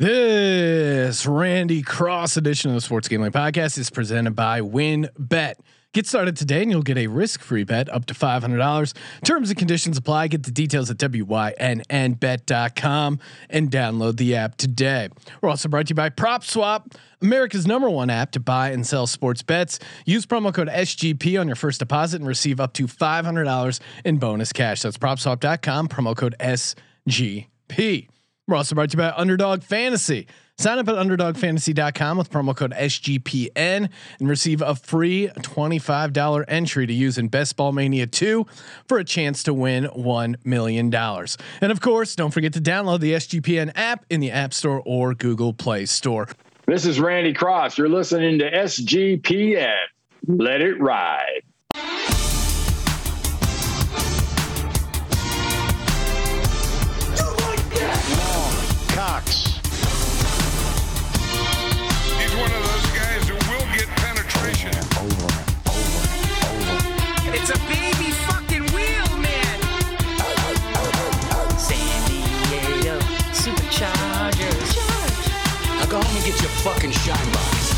This Randy Cross edition of the Sports Gambling Podcast is presented by WynnBet. Get started today and you'll get a risk-free bet up to $500. Terms and conditions apply. Get the details at wynnbet.com and download the app today. We're also brought to you by PropSwap, America's number one app to buy and sell sports bets. Use promo code SGP on your first deposit and receive up to $500 in bonus cash. That's propswap.com, promo code SGP. We're also brought to you by Underdog Fantasy. Sign up at underdogfantasy.com with promo code SGPN and receive a free $25 entry to use in Best Ball Mania 2 for a chance to win $1 million. And of course, don't forget to download the SGPN app in the App Store or Google Play Store. This is Randy Cross. You're listening to SGPN. Let it ride. Get your fucking shine box.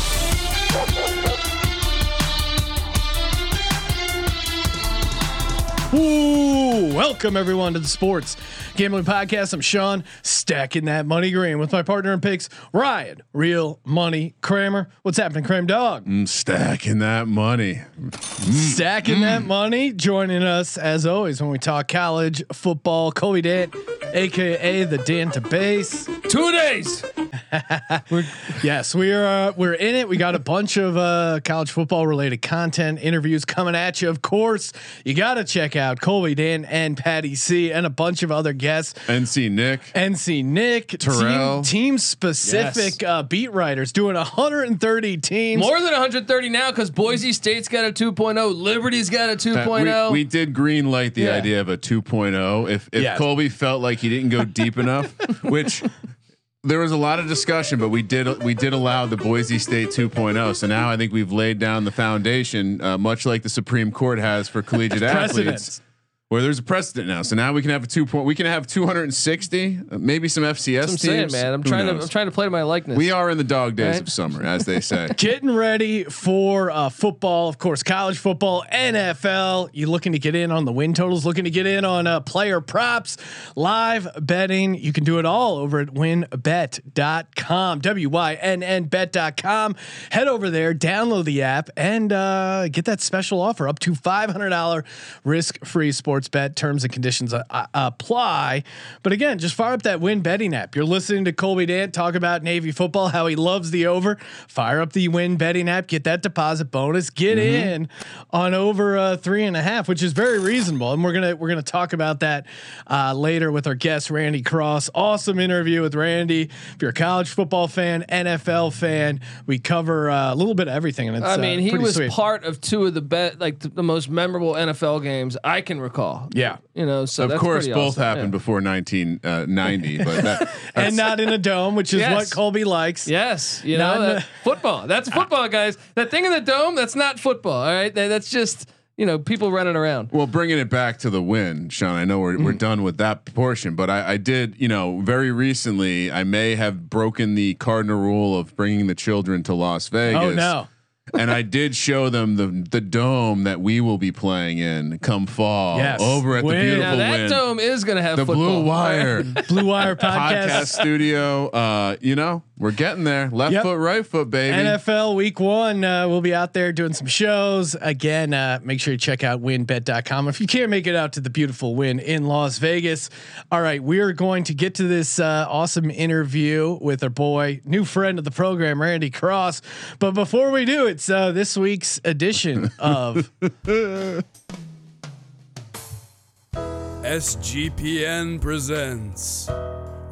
Ooh, welcome everyone to the Sports Gambling Podcast. I'm Sean, stacking that money green with my partner in picks, Ryan, Real Money Kramer. What's happening, Kramer Dog? I'm stacking that money. Mm. Stacking that mm. money. Joining us as always when we talk college football, Colby Dant, aka the Dan to base. Two days. Yes, we are. Uh, we're in it. We got a bunch of uh, college football related content, interviews coming at you. Of course, you got to check out Colby Dan and Patty C and a bunch of other guests. NC Nick. NC Nick, Terrell. team, team specific Yes. uh, beat writers doing 130 teams. More than 130 now because Boise State's got a 2.0. Liberty's got a That- 2.0. we, we did green light the Yeah. idea of a 2.0. If if Yes. Colby felt like he didn't go deep enough, which there was a lot of discussion, but we did we did allow the Boise State 2.0. So now I think we've laid down the foundation, uh, much like the Supreme Court has for collegiate athletes. Precedents. Where there's a precedent now, so now we can have a two point. We can have 260, uh, maybe some FCS That's what I'm saying, man. I'm Who trying to? I'm trying to play to my likeness. We are in the dog days Right? of summer, as they say. Getting ready for uh, football, of course, college football, NFL. You looking to get in on the win totals? Looking to get in on uh, player props, live betting? You can do it all over at wynnbet.com. W Y N N bet.com. Head over there, download the app, and uh, get that special offer up to $500 risk free sports bet. Terms and conditions uh, uh, apply. But again, just fire up that win betting app. You're listening to Colby Dant talk about Navy football, how he loves the over. Fire up the win betting app, get that deposit bonus, get in on over uh, three and a half, which is very reasonable. And we're gonna we're gonna talk about that uh, later with our guest Randy Cross. Awesome interview with Randy. If you're a college football fan, NFL fan, we cover uh, a little bit of everything. And it's, I mean, uh, he was sweet. part of two of the bet like the, the most memorable NFL games I can recall. Yeah. You know, so of that's course, both awesome. happened Yeah. before 1990, but that, and not in a dome, which is Yes. what Colby likes. Yes, you Not know that, football. That's football, guys. That thing in the dome, that's not football. All right, That- that's just you know people running around. Well, bringing it back to the win, Sean. I know we're Mm. we're done with that portion, but I, I did, you know, very recently. I may have broken the cardinal rule of bringing the children to Las Vegas. Oh no. And I did show them the the dome that we will be playing in come fall Yes. over at Wynn. the beautiful Now that win. dome is going to have the football. Blue Wire Blue Wire podcast podcast. studio. Uh, you know, we're getting there. Left Yep. foot, right foot, baby. NFL week one. Uh, we'll be out there doing some shows. Again, uh, make sure you check out wynnbet.com. If you can't make it out to the beautiful Wynn in Las Vegas. All right, we are going to get to this uh, awesome interview with our boy, new friend of the program, Randy Cross. But before we do, it's uh, this week's edition of SGPN presents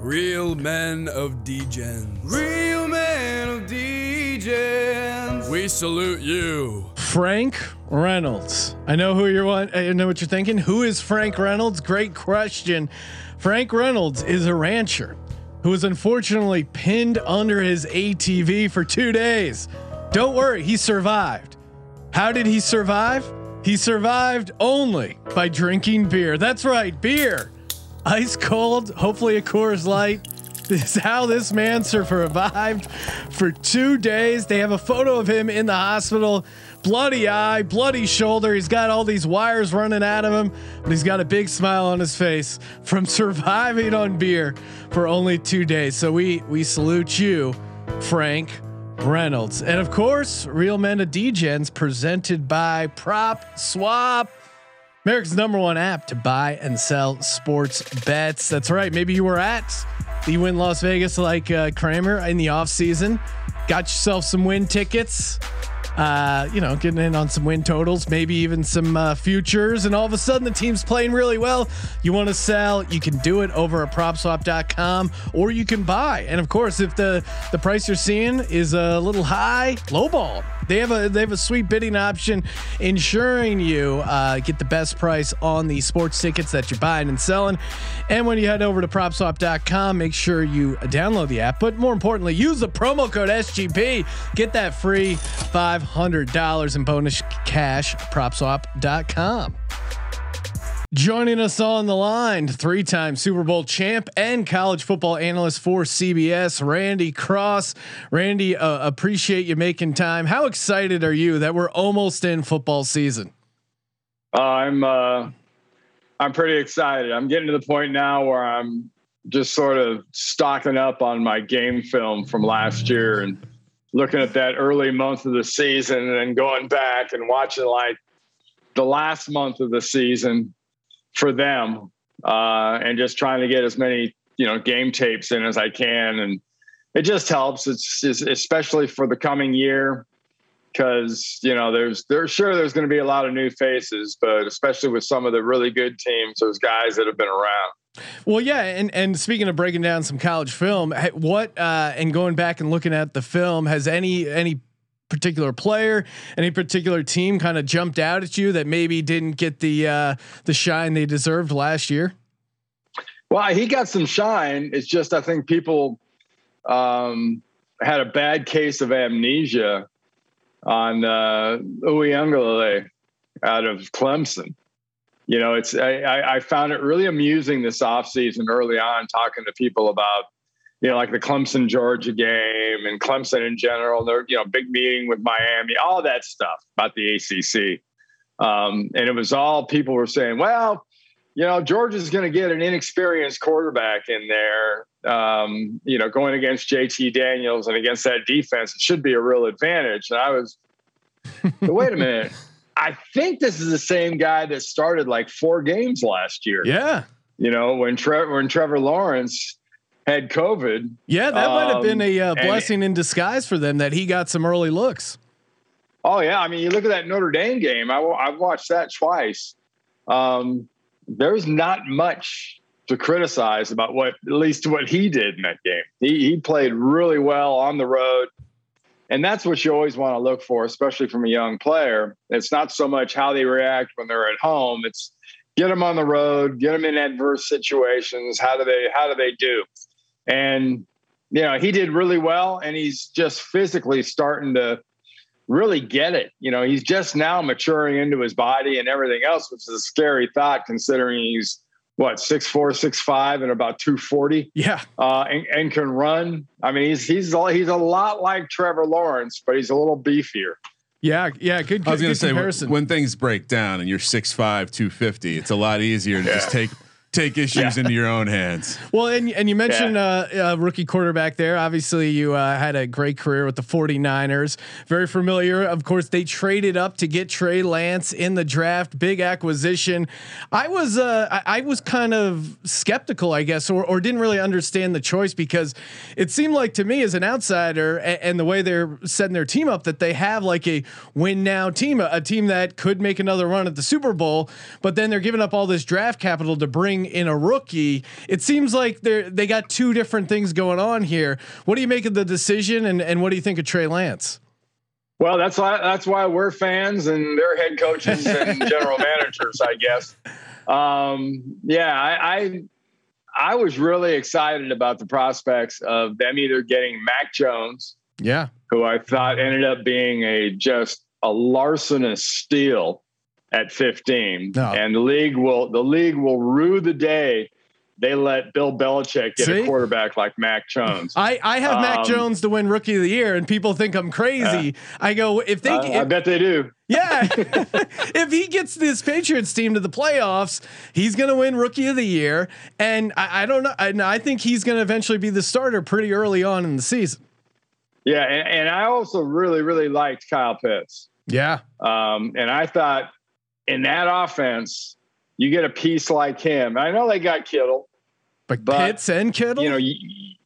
Real Men of Degens. Real Men of Degens. We salute you. Frank Reynolds. I know who you're one. I know what you're thinking. Who is Frank Reynolds? Great question. Frank Reynolds is a rancher who was unfortunately pinned under his ATV for two days. Don't worry, he survived. How did he survive? He survived only by drinking beer. That's right, beer. Ice cold, hopefully a Coors Light. This is how this man survived for two days. They have a photo of him in the hospital, bloody eye, bloody shoulder. He's got all these wires running out of him, but he's got a big smile on his face from surviving on beer for only two days. So we we salute you, Frank Reynolds, and of course, Real Men of Degens, presented by Prop Swap. America's number one app to buy and sell sports bets. That's right. Maybe you were at the Wynn Las Vegas like uh, Kramer in the off season. Got yourself some win tickets. Uh, you know, getting in on some win totals, maybe even some uh, futures, and all of a sudden the team's playing really well. You want to sell, you can do it over at propswap.com or you can buy. And of course, if the the price you're seeing is a little high, lowball. They have a they have a sweet bidding option, ensuring you uh, get the best price on the sports tickets that you're buying and selling. And when you head over to propswap.com, make sure you download the app. But more importantly, use the promo code SGP. Get that free five hundred dollars in bonus cash. Propswap.com. Joining us on the line, three time Super Bowl champ and college football analyst for CBS, Randy Cross. Randy, uh, appreciate you making time. How excited are you that we're almost in football season? I'm uh, I'm pretty excited. I'm getting to the point now where I'm just sort of stocking up on my game film from last year and looking at that early month of the season and then going back and watching like the last month of the season for them uh, and just trying to get as many you know game tapes in as I can. And it just helps. It's, it's especially for the coming year because you know there's there's sure there's going to be a lot of new faces but especially with some of the really good teams there's guys that have been around. Well, yeah, and and speaking of breaking down some college film, what uh, and going back and looking at the film, has any any particular player, any particular team kind of jumped out at you that maybe didn't get the uh, the shine they deserved last year? Well, he got some shine. It's just I think people um, had a bad case of amnesia on uh, out of Clemson. You know, it's I, I I found it really amusing this offseason early on talking to people about you know like the Clemson Georgia game and Clemson in general. They're you know big meeting with Miami, all that stuff about the ACC. Um, and it was all people were saying, well, you know, Georgia's going to get an inexperienced quarterback in there, um, you know, going against JT Daniels and against that defense. It should be a real advantage. And I was, wait a minute. I think this is the same guy that started like four games last year. Yeah, You know, when Trevor when Trevor Lawrence had COVID. yeah, that might have been Um, a uh, blessing in disguise for them that he got some early looks. Oh yeah, I mean, you look at that Notre Dame game. I I've watched that twice. Um, there's not much to criticize about what, at least what he did in that game. He he played really well on the road, and that's what you always want to look for, especially from a young player. It's not so much how they react when they're at home. It's get them on the road, get them in adverse situations. How do they how do they do? And you know, he did really well, and he's just physically starting to really get it. You know, he's just now maturing into his body and everything else, which is a scary thought considering he's what six four, six five, and about two forty, Yeah, uh, and, and can run. I mean, he's he's a- he's a lot like Trevor Lawrence, but he's a little beefier. yeah, yeah. Good. good I was going good to say when, when things break down and you're 6'5", 250, it's a lot easier to just take take issues into your own hands. Well, and and you mentioned uh, uh, rookie quarterback there. Obviously, you uh, had a great career with the 49ers. Very familiar. Of course, they traded up to get Trey Lance in the draft. Big acquisition. I was uh, I, I was kind of skeptical, I guess, or or didn't really understand the choice because it seemed like to me as an outsider and, and the way they're setting their team up that they have like a win now team, a, a team that could make another run at the Super Bowl, but then they're giving up all this draft capital to bring in a rookie. It seems like they're they got two different things going on here. What do you make of the decision, and and what do you think of Trey Lance? Well, that's why that's why we're fans and they're head coaches and general managers, I guess. Um, yeah, I, I I was really excited about the prospects of them either getting Mac Jones, Yeah, who I thought ended up being a just a larcenous steal at 15, No. and the league will the league will rue the day they let Bill Belichick get See? a quarterback like Mac Jones. I, I have Mac Um, Jones to win Rookie of the Year, and people think I'm crazy. I go if they I, I bet they do. Yeah. if he gets this Patriots team to the playoffs, he's going to win rookie of the year. And I, I don't know. And I think he's going to eventually be the starter pretty early on in the season. Yeah, and, and I also really, really liked Kyle Pitts. Yeah. Um, and I thought in that offense, you get a piece like him. I know they got Kittle. But, But, Pitts and Kittle. You know, you,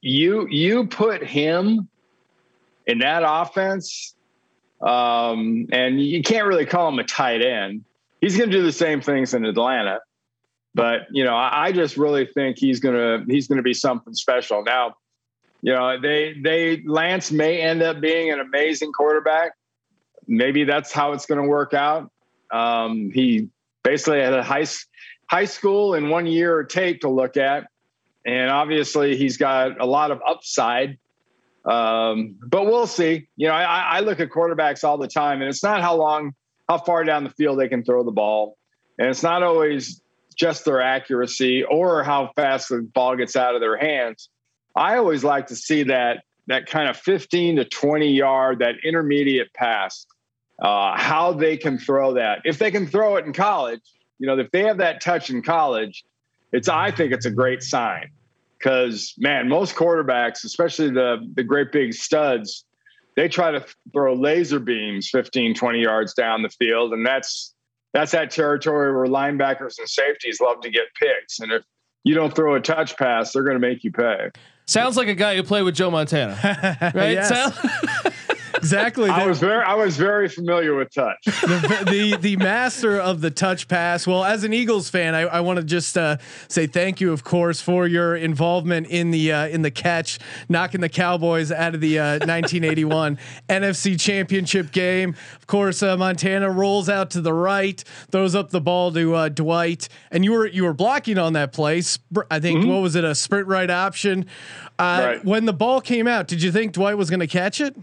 you you put him in that offense, um, and you can't really call him a tight end. He's going to do the same things in Atlanta, but you know, I, I just really think he's gonna he's gonna be something special. Now, you know, they they Lance may end up being an amazing quarterback. Maybe that's how it's going to work out. Um, he basically had a high high school in one year tape to look at, and obviously he's got a lot of upside. Um, but we'll see. You know, I, I look at quarterbacks all the time, and it's not how long, how far down the field they can throw the ball, and it's not always just their accuracy or how fast the ball gets out of their hands. I always like to see that that kind of 15 to 20 yard, that intermediate pass, uh, how they can throw that. If they can throw it in college, you know, if they have that touch in college, it's I think it's a great sign because man, most quarterbacks, especially the the great big studs, they try to throw laser beams 15, 20 yards down the field, and that's that's that territory where linebackers and safeties love to get picks. And if you don't throw a touch pass, they're going to make you pay. Sounds like a guy who played with Joe Montana, right? Yes. Exactly. I was very I was very familiar with touch. the, the the master of the touch pass. Well, as an Eagles fan, I, I want to just uh, say thank you, of course, for your involvement in the uh, in the catch, knocking the Cowboys out of the uh, 1981 NFC Championship game. Of course, uh, Montana rolls out to the right, throws up the ball to uh, Dwight, and you were you were blocking on that play. Sp- I think what was it a sprint right option? Uh, Right. When the ball came out, did you think Dwight was going to catch it?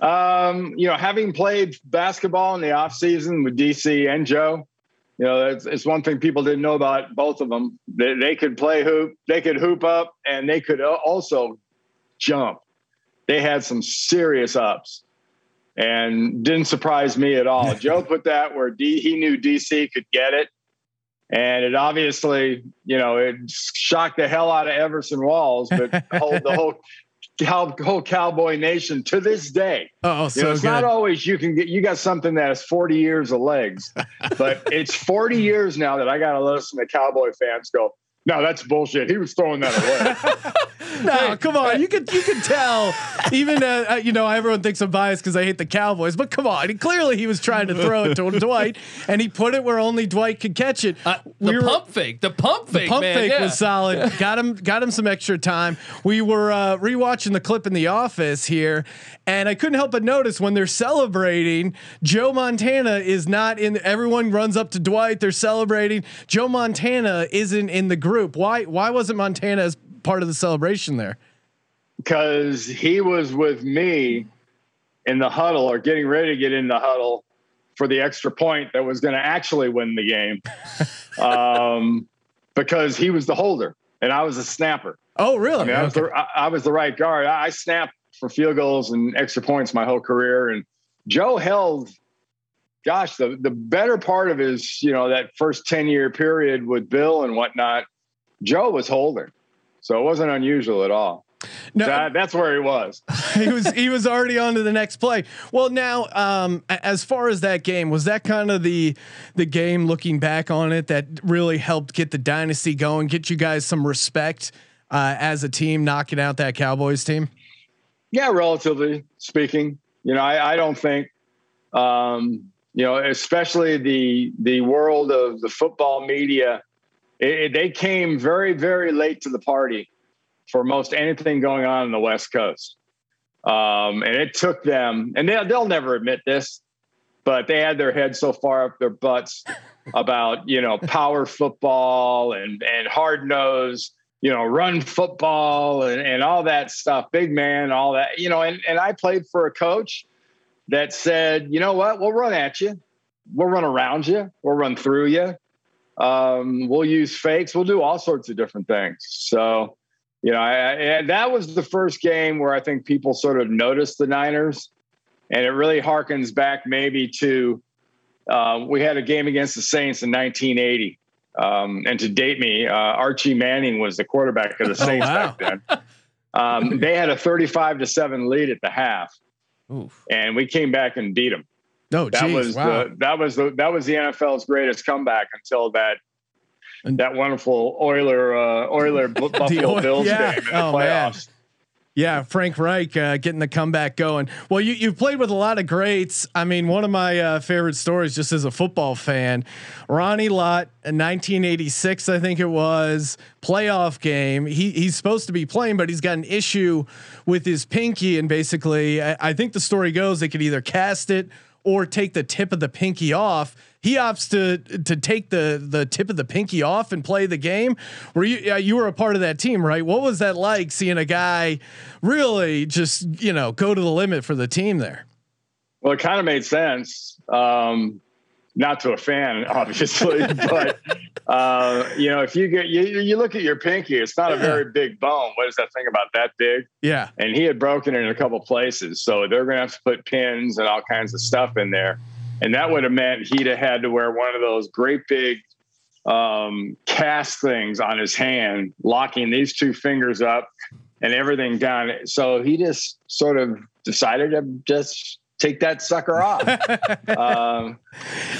Um, you know, having played basketball in the off season with DC and Joe, you know, it's, it's one thing people didn't know about both of them. They, they could play hoop, they could hoop up, and they could also jump. They had some serious ups, and didn't surprise me at all. Joe put that where D, he knew DC could get it, and it obviously, you know, it shocked the hell out of Everson Walls, but the whole, the whole cow, whole Cowboy Nation to this day. Oh, oh You so know, it's good. not always you can get you got something that has 40 years of legs, but it's 40 years now that I got to listen to Cowboy fans go, no, that's bullshit. He was throwing that away. No, come on. You could you could tell. Even uh, uh, you know, everyone thinks I'm biased because I hate the Cowboys, but come on. Clearly, he was trying to throw it to Dwight, and he put it where only Dwight could catch it. Uh, the were- pump fake, the pump fake, The Pump man, fake yeah. was solid. Got him. Got him some extra time. We were uh, rewatching the clip in the office here, and I couldn't help but notice when they're celebrating, Joe Montana is not in. Everyone runs up to Dwight. They're celebrating. Joe Montana isn't in the group. Why? Why wasn't Montana as part of the celebration there? because he was with me in the huddle or getting ready to get in the huddle for the extra point that was going to actually win the game um, because he was the holder and I was a snapper. Oh, really? I mean, I was, Okay. the, I, I was the right guard. I, I snapped for field goals and extra points my whole career. And Joe held, gosh, the, the better part of his, you know, that first 10 year period with Bill and whatnot, Joe was holding. So it wasn't unusual at all. No, That, that's where he was. he was he was already on to the next play. Well, now um, as far as that game, was that kind of the the game looking back on it that really helped get the dynasty going, get you guys some respect uh, as a team, knocking out that Cowboys team? Yeah, relatively speaking, you know, I, I don't think, um, you know, especially the the world of the football media, it, they came very very late to the party for most anything going on in the West Coast, um, and it took them, and they, they'll never admit this, but they had their heads so far up their butts about you know power football and and hard nose you know run football and, and all that stuff big man all that you know and, and i played for a coach that said you know what? We'll run at you. We'll run around you. We'll run through you Um, we'll use fakes. We'll do all sorts of different things. So, you know, I, I, that was the first game where I think people sort of noticed the Niners, and it really harkens back maybe to uh, we had a game against the Saints in 1980. Um, and to date me, uh, Archie Manning was the quarterback of the Saints wow. back then. Um, they had a 35 to seven lead at the half, Oof. and we came back and beat them. No, That geez, was wow. the that was the that was the NFL's greatest comeback until that And- that wonderful Oiler uh, Oiler Bu- Buffalo Bills yeah. game in the Oh, man. playoffs. Yeah, Frank Reich uh, getting the comeback going. Well, you you've played with a lot of greats. I mean, one of my uh, favorite stories, just as a football fan, Ronnie Lott, in 1986, I think it was playoff game. He he's supposed to be playing, but he's got an issue with his pinky, and basically, I, I think the story goes they could either cast it or take the tip of the pinky off. He opts to to take the the tip of the pinky off and play the game. Were you uh, you were a part of that team, right? What was that like seeing a guy really just you know go to the limit for the team there? Well, it kind of made sense. Um, not to a fan, obviously, but uh, you know, if you get you, you look at your pinky, it's not a very big bone. What is that thing about that big? Yeah, and he had broken it in a couple places. So they're going to have to put pins and all kinds of stuff in there. And that would have meant he'd have had to wear one of those great big um, cast things on his hand, locking these two fingers up and everything down. So he just sort of decided to just take that sucker off. um,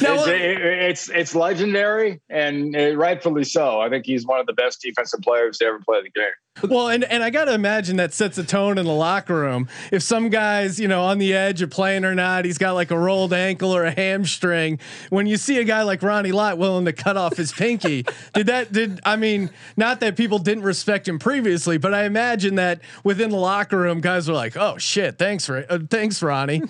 Now, it's, it- it's it's legendary and rightfully so. I think he's one of the best defensive players to ever play the game. Well, and and I got to imagine that sets a tone in the locker room. If some guys, you know, on the edge of playing or not, he's got like a rolled ankle or a hamstring. When you see a guy like Ronnie Lott willing to cut off his pinky, did that? Did I mean not that people didn't respect him previously, but I imagine that within the locker room, guys were like, "Oh shit, thanks for uh, thanks, Ronnie."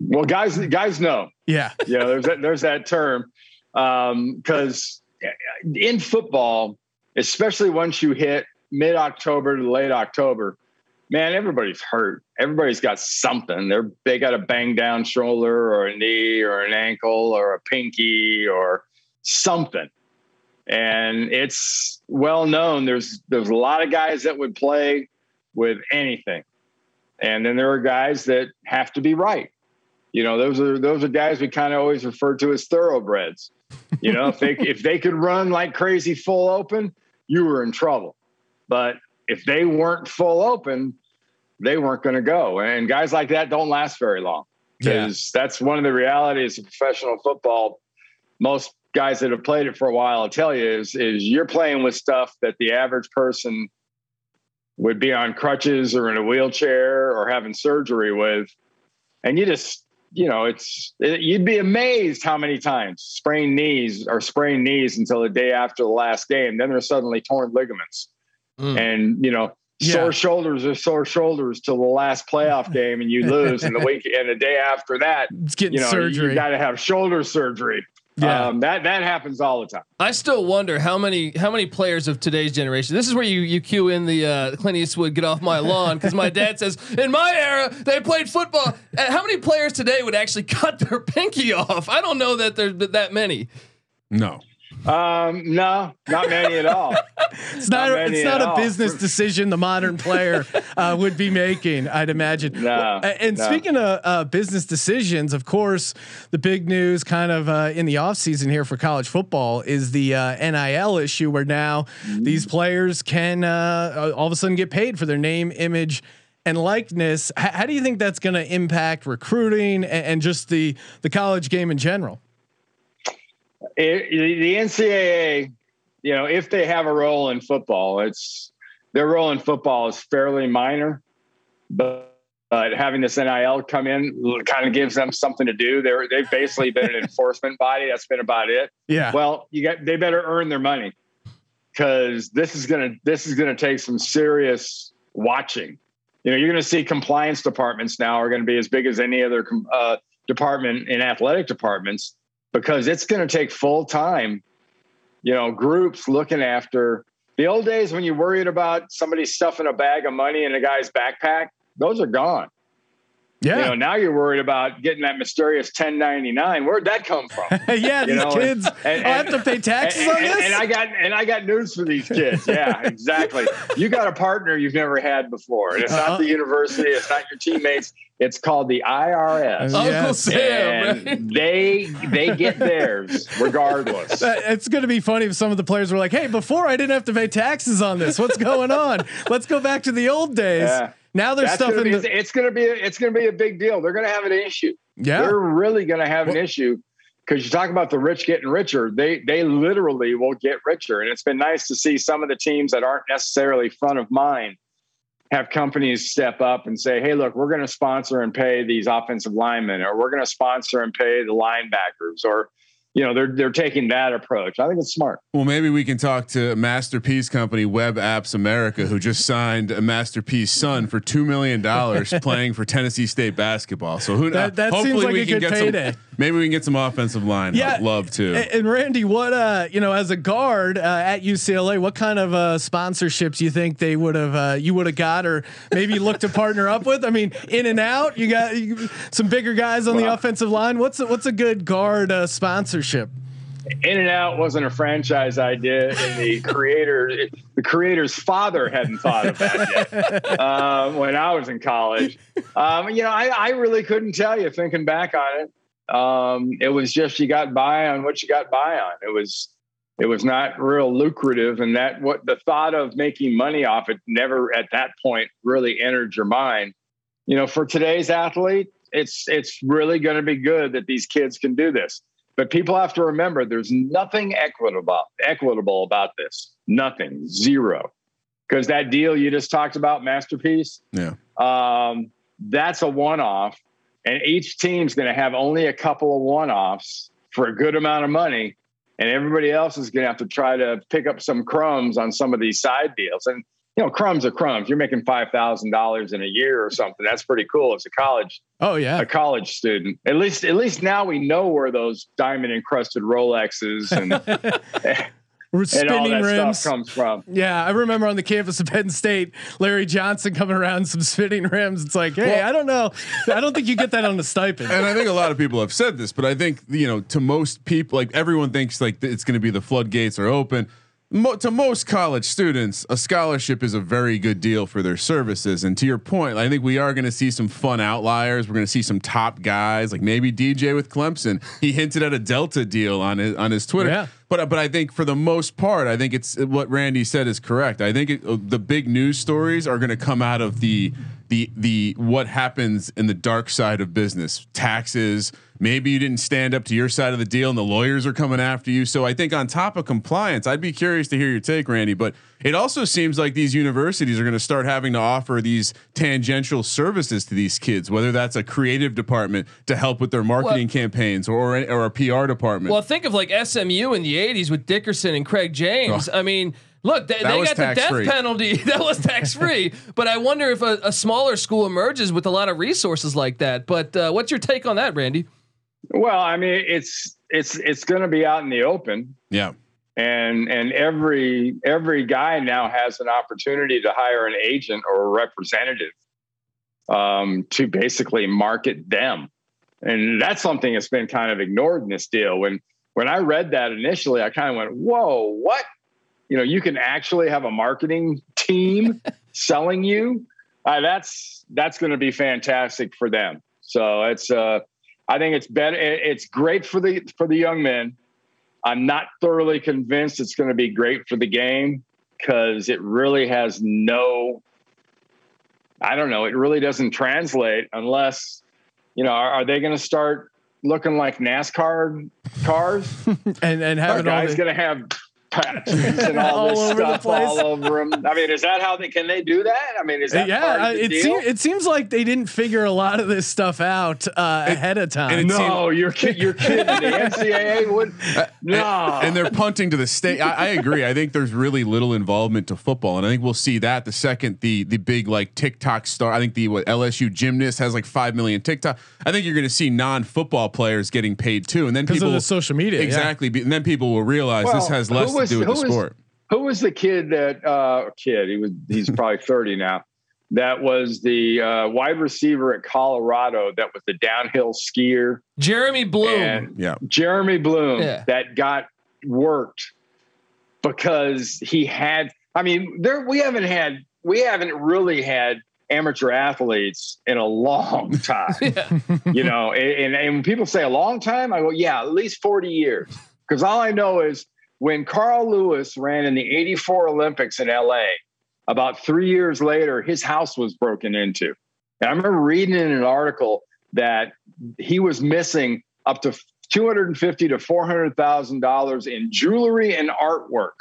Well, guys, guys know. Yeah, yeah. there's that, there's that term because in football, especially once you hit mid October to late October, man, everybody's hurt. Everybody's got something. They're they got a bang down shoulder or a knee or an ankle or a pinky or something. And it's well known. There's there's a lot of guys that would play with anything, and then there are guys that have to be right. You know, those are those are guys we kind of always refer to as thoroughbreds. You know, if they if they could run like crazy full open, you were in trouble. But if they weren't full open, they weren't going to go. And guys like that don't last very long Yeah. because that's one of the realities of professional football. Most guys that have played it for a while, I'll tell you, is is you're playing with stuff that the average person would be on crutches or in a wheelchair or having surgery with, and you just you know it's it, you'd be amazed how many times sprained knees or sprained knees until the day after the last game. Then they're suddenly torn ligaments, Mm. and you know Yeah. sore shoulders are sore shoulders till the last playoff game, and you lose. and the week and the day after that, it's getting you know surgery. you got to have shoulder surgery. Yeah. Um, that that happens all the time. I still wonder how many how many players of today's generation. This is where you you cue in the uh, Clint Eastwood "Get Off My Lawn" because my dad says in my era they played football. Uh, how many players today would actually cut their pinky off? I don't know that there's that many. No. Um, no, not many at all. It's not. Not it's not a all. business decision the modern player uh, would be making. I'd imagine. No, Well, and no. speaking of uh, business decisions, of course, the big news, kind of uh, in the off season here for college football, is the uh, NIL issue, where now these players can uh, all of a sudden get paid for their name, image. And likeness. H- how do you think that's going to impact recruiting and, and just the the college game in general? It, the NCAA, you know, if they have a role in football, it's their role in football is fairly minor, but. But having this NIL come in kind of gives them something to do. They're they've basically been an enforcement body. That's been about it. Yeah. Well, you got they better earn their money because this is gonna this is gonna take some serious watching. You know, you're gonna see compliance departments now are gonna be as big as any other uh, department in athletic departments because it's gonna take full time. You know, groups looking after the old days when you worried about somebody stuffing a bag of money in a guy's backpack. Those are gone. Yeah. You know, now you're worried about getting that mysterious 1099. Where'd that come from? yeah, You these know, kids. and- I have to pay taxes and, on and- this. and I got and I got news for these kids. Yeah, exactly. You got a partner you've never had before. And it's Uh-huh. not the university, it's not your teammates. It's called the IRS. Uh, Uncle Yes. Sam. and they they get theirs regardless. It's going to be funny if some of the players were like, "Hey, before I didn't have to pay taxes on this. What's going on? Let's go back to the old days." Yeah. Now there's That's stuff gonna in be, the it's going to be it's going to be a big deal. They're going to have an issue. yeah. They're really going to have an issue because you talk about the rich getting richer. They they literally will get richer, and it's been nice to see some of the teams that aren't necessarily front of mind have companies step up and say, "Hey, look, we're going to sponsor and pay these offensive linemen, or we're going to sponsor and pay the linebackers, or." You know, they're they're taking that approach. I think it's smart. Well, maybe we can talk to Master P's Company, Web Apps America, who just signed a Master P's son for two million dollars playing for Tennessee State basketball. So who That- that seems hopefully like we a can good get payday. some. Maybe we can get some offensive line. Yeah. I'd love to. And, and Randy, what uh, you know, as a guard uh, at UCLA, what kind of uh, sponsorships you think they would have uh, you would have got, or maybe look to partner up with? I mean, in and out, you got you, some bigger guys on the offensive line. What's a, what's a good guard uh, sponsorship? In and Out wasn't a franchise idea, and the creator, the creator's father, hadn't thought of that yet um, when I was in college. Um, you know, I, I really couldn't tell you. Thinking back on it, um, it was just you got by on what you got by on. It was it was not real lucrative, and that what the thought of making money off it never at that point really entered your mind. You know, for today's athlete, it's it's really going to be good that these kids can do this. But people have to remember there's nothing equitable equitable about this. Nothing. Zero. Because that deal you just talked about, Master P's, yeah. um, that's a one-off, and each team's going to have only a couple of one-offs for a good amount of money, and everybody else is going to have to try to pick up some crumbs on some of these side deals. And you know, crumbs are crumbs. You're making five thousand dollars in a year or something. That's pretty cool as a college Oh yeah, a college student. At least, at least now we know where those diamond encrusted Rolexes and, We're and all spinning that rims. stuff comes from. Yeah, I remember on the campus of Penn State, Larry Johnson coming around some spinning rims. It's like, hey, I don't know, I don't think you get that on the stipend. And I think a lot of people have said this, but I think you know, to most people, like everyone thinks like it's going to be the floodgates are open. Mo- to most college students, a scholarship is a very good deal for their services. And to your point, I think we are going to see some fun outliers. We're going to see some top guys, like maybe DJ with Clemson. He hinted at a Delta deal on his on his Twitter. Yeah. But but I think for the most part, I think it's what Randy said is correct. I think it, the big news stories are going to come out of the the the what happens in the dark side of business, taxes. Maybe you didn't stand up to your side of the deal, and the lawyers are coming after you. So I think on top of compliance, I'd be curious to hear your take, Randy. But it also seems like these universities are going to start having to offer these tangential services to these kids, whether that's a creative department to help with their marketing campaigns, or or a PR department. Well, think of like SMU in the '80s with Dickerson and Craig James. I mean, look, they, they got the death tax-free. penalty. that was tax free. but I wonder if a, a smaller school emerges with a lot of resources like that. But uh, what's your take on that, Randy? Well, I mean, it's it's it's going to be out in the open, yeah. And and every every guy now has an opportunity to hire an agent or a representative um, to basically market them, and that's something that's been kind of ignored in this deal. When when I read that initially, I kind of went, "Whoa, what?" You know, you can actually have a marketing team selling you. Uh, that's that's going to be fantastic for them. So it's uh, I think it's better. It's great for the for the young men. I'm not thoroughly convinced it's going to be great for the game because it really has no. I don't know. It really doesn't translate unless, you know, are, are they going to start looking like NASCAR cars? and and having all guys the, going to have tattoos and all, All this over the stuff place. all over them. I mean, is that how they can they do that? I mean, is that yeah, part of uh, the it seems it seems like they didn't figure a lot of this stuff out uh, ahead of time. and it no, you're kid, you're kidding. The NCAA would no. And, and they're punting to the state. I, I agree. I think there's really little involvement to football, and I think we'll see that the second the the big like TikTok star. I think the what LSU gymnast has like five million TikTok. I think you're going to see non football players getting paid too, and then because people of the social media. yeah. exactly, be- and then people will realize this has less was- to do with the who was- sport. Who was the kid that uh kid? He was he's probably 30 now. that was the uh, wide receiver at Colorado that was the downhill skier. Jeremy Bloom. And Yeah. Jeremy Bloom Yeah. that got worked because he had. I mean, there we haven't had we haven't really had amateur athletes in a long time. You know, and, and when people say a long time, I go, yeah, at least forty years. Because all I know is when Carl Lewis ran in the '84 Olympics in LA, about three years later, his house was broken into. And I remember reading in an article that he was missing up to two hundred and fifty to four hundred thousand dollars in jewelry and artwork.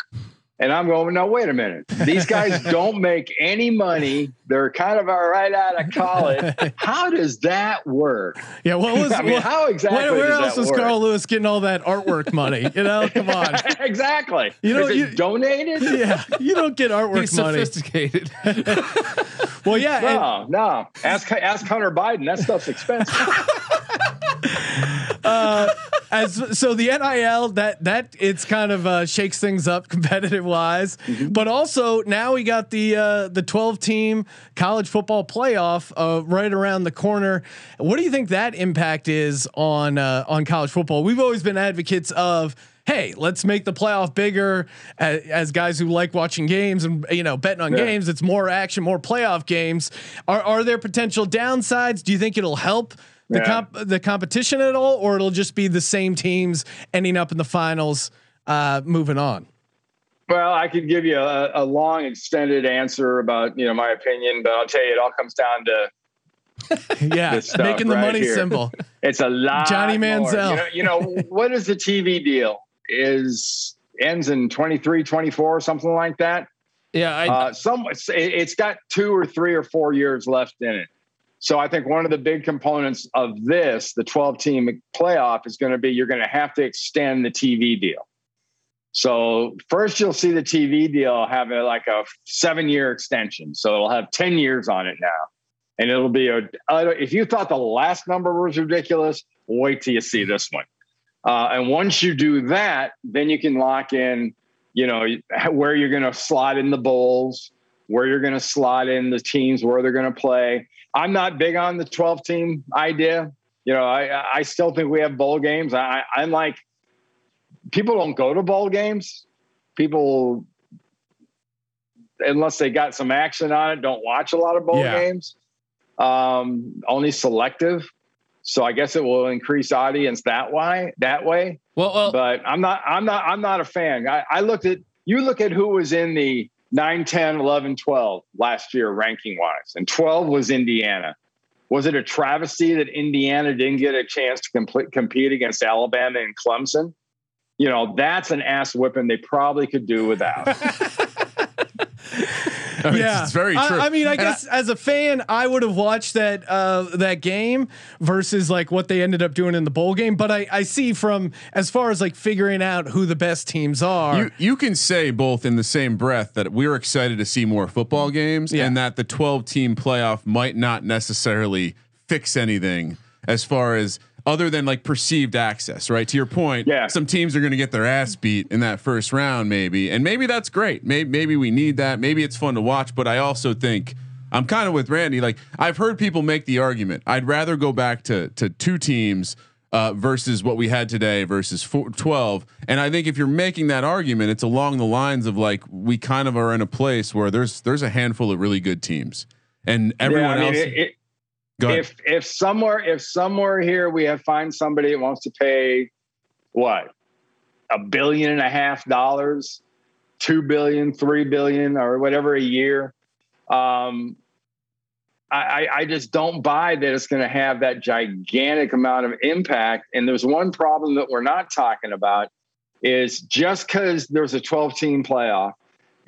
And I'm going, no, wait a minute. These guys don't make any money. They're kind of all right out of college. How does that work? Yeah, what was I mean, what- how exactly Where, where does else that was work? Carl Lewis getting all that artwork money? You know, come on. exactly. You know, Is it you- donated? Yeah, you don't get artwork He's money. sophisticated. Well, yeah, and- No, no. Ask ask Hunter Biden. That stuff's expensive. Uh, as so the NIL that that it's kind of uh, shakes things up competitive wise, but also now we got the uh, the twelve team college football playoff uh, right around the corner. What do you think that impact is on uh, on college football? We've always been advocates of. Hey, let's make the playoff bigger. As, as guys who like watching games and you know betting on Yeah. games, it's more action, more playoff games. Are are there potential downsides? Do you think it'll help the Yeah. comp the competition at all, or it'll just be the same teams ending up in the finals, uh, moving on? Well, I could give you a, a long, extended answer about you know my opinion, but I'll tell you, it all comes down to Yeah, stuff making the right money here. simple. it's a lot. Johnny more. Manziel. You know, you know what is the TV deal? Is ends in 23, 24, something like that. yeah, I, Uh, some it's, it's got two or three or four years left in it. So I think one of the big components of this, the 12 team playoff, is going to be you're going to have to extend the TV deal. So first you'll see the TV deal have a, like a seven year extension. So it'll have 10 years on it now. And it'll be a, if you thought the last number was ridiculous, wait till you see this one. Uh, and once you do that, then you can lock in, you know, where you're going to slot in the bowls, where you're going to slot in the teams, where they're going to play. I'm not big on the 12 team idea. You know, I, I still think we have bowl games. I, I'm like, people don't go to bowl games. People, unless they got some action on it, don't watch a lot of bowl Yeah. games. Um, only selective. So I guess it will increase audience that way. That way well, well, but I'm not I'm not I'm not a fan. I, I looked at you look at who was in the 9, 10, 11, 12 last year ranking wise, and 12 was Indiana. Was it a travesty that Indiana didn't get a chance to complete, compete against Alabama and Clemson? You know, that's an ass whipping they probably could do without. I mean, yeah, it's very I- true. I, mean, I And guess as a fan, I would have watched that uh, that game versus like what they ended up doing in the bowl game. But I, I see from as far as like figuring out who the best teams are. You you can say both in the same breath that we're excited to see more football games Yeah. and that the 12 team playoff might not necessarily fix anything as far as other than like perceived access, right? To your point, Yeah. some teams are going to get their ass beat in that first round, maybe, and maybe that's great. Maybe maybe we need that. Maybe it's fun to watch, but I also think I'm kind of with Randy. Like I've heard people make the argument. I'd rather go back to to two teams uh, versus what we had today versus four, 12. And I think if you're making that argument, it's along the lines of like we kind of are in a place where there's there's a handful of really good teams, and everyone yeah, I mean, else. it, it. If if somewhere if somewhere here we have find somebody that wants to pay what a billion and a half dollars two billion three billion or whatever a year um I, I- just don't buy that it's going to have that gigantic amount of impact. And there's one problem that we're not talking about is just because there's a 12 team playoff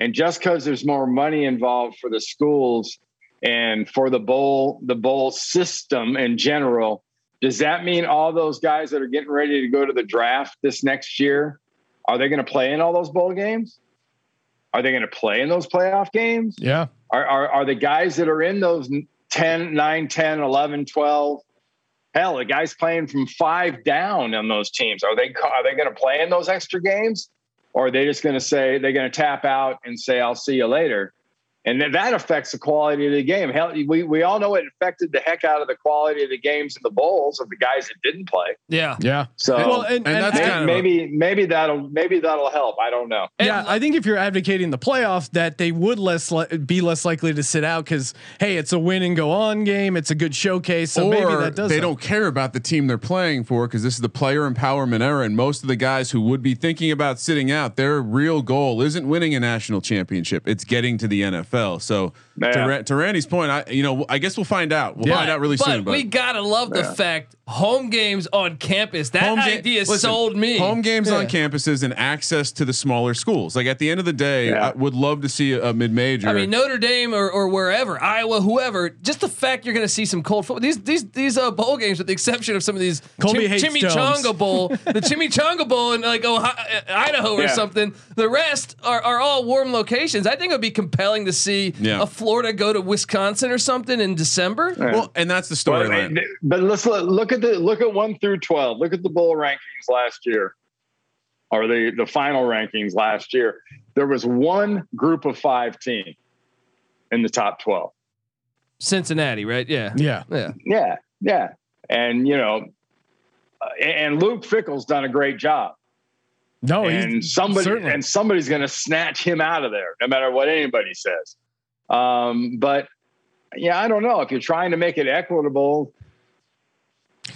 and just because there's more money involved for the schools and for the bowl the bowl system in general does that mean all those guys that are getting ready to go to the draft this next year are they going to play in all those bowl games? Are they going to play in those playoff games? Yeah, are, are, are the guys that are in those 10 9 10 11 12 hell the guys playing from five down on those teams are they are they going to play in those extra games? Or are they just going to say they're going to tap out and say i'll see you later and then that affects the quality of the game. Hell, we we all know it affected the heck out of the quality of the games in the bowls of the guys that didn't play. Yeah. Yeah. So Well, and, and and that's I- kind of- maybe maybe that'll maybe that'll help. I don't know. yeah, I think if you're advocating the playoffs, that they would less li- be less likely to sit out because hey, it's a win and go on game. It's a good showcase. So or maybe that does. they help. don't care about the team they're playing for because this is the player empowerment era, and most of the guys who would be thinking about sitting out, their real goal isn't winning a national championship; it's getting to the NFL. So, to, Yeah. Ra- to Randy's point, I you know I guess we'll find out. We'll Yeah. find out really but soon. But we gotta love the fact home games on campus. That Home ga- idea listen, sold me. Home games on campuses and access to the smaller schools. Like at the end of the day, Yeah. I would love to see a, a mid major. I mean, Notre Dame or, or wherever, Iowa, whoever. Just the fact you're going to see some cold football. These these these uh, bowl games, with the exception of some of these Colby hates Chimichanga domes. Bowl, the Chimichanga Bowl in like Ohio, Idaho or Yeah. something. The rest are, are all warm locations. I think it would be compelling to see Yeah. a Florida go to Wisconsin or something in December. well, and that's the But, storyline. but let's look, look at the look at one through twelve. Look at the bowl rankings last year, or the the final rankings last year. There was one group of five team in the top twelve. Cincinnati, right? Yeah. Yeah. Yeah. Yeah, yeah, and you know, uh, and Luke Fickell's done a great job. No, and he's somebody certainly. and somebody's going to snatch him out of there, no matter what anybody says. Um, but yeah, I don't know if you're trying to make it equitable.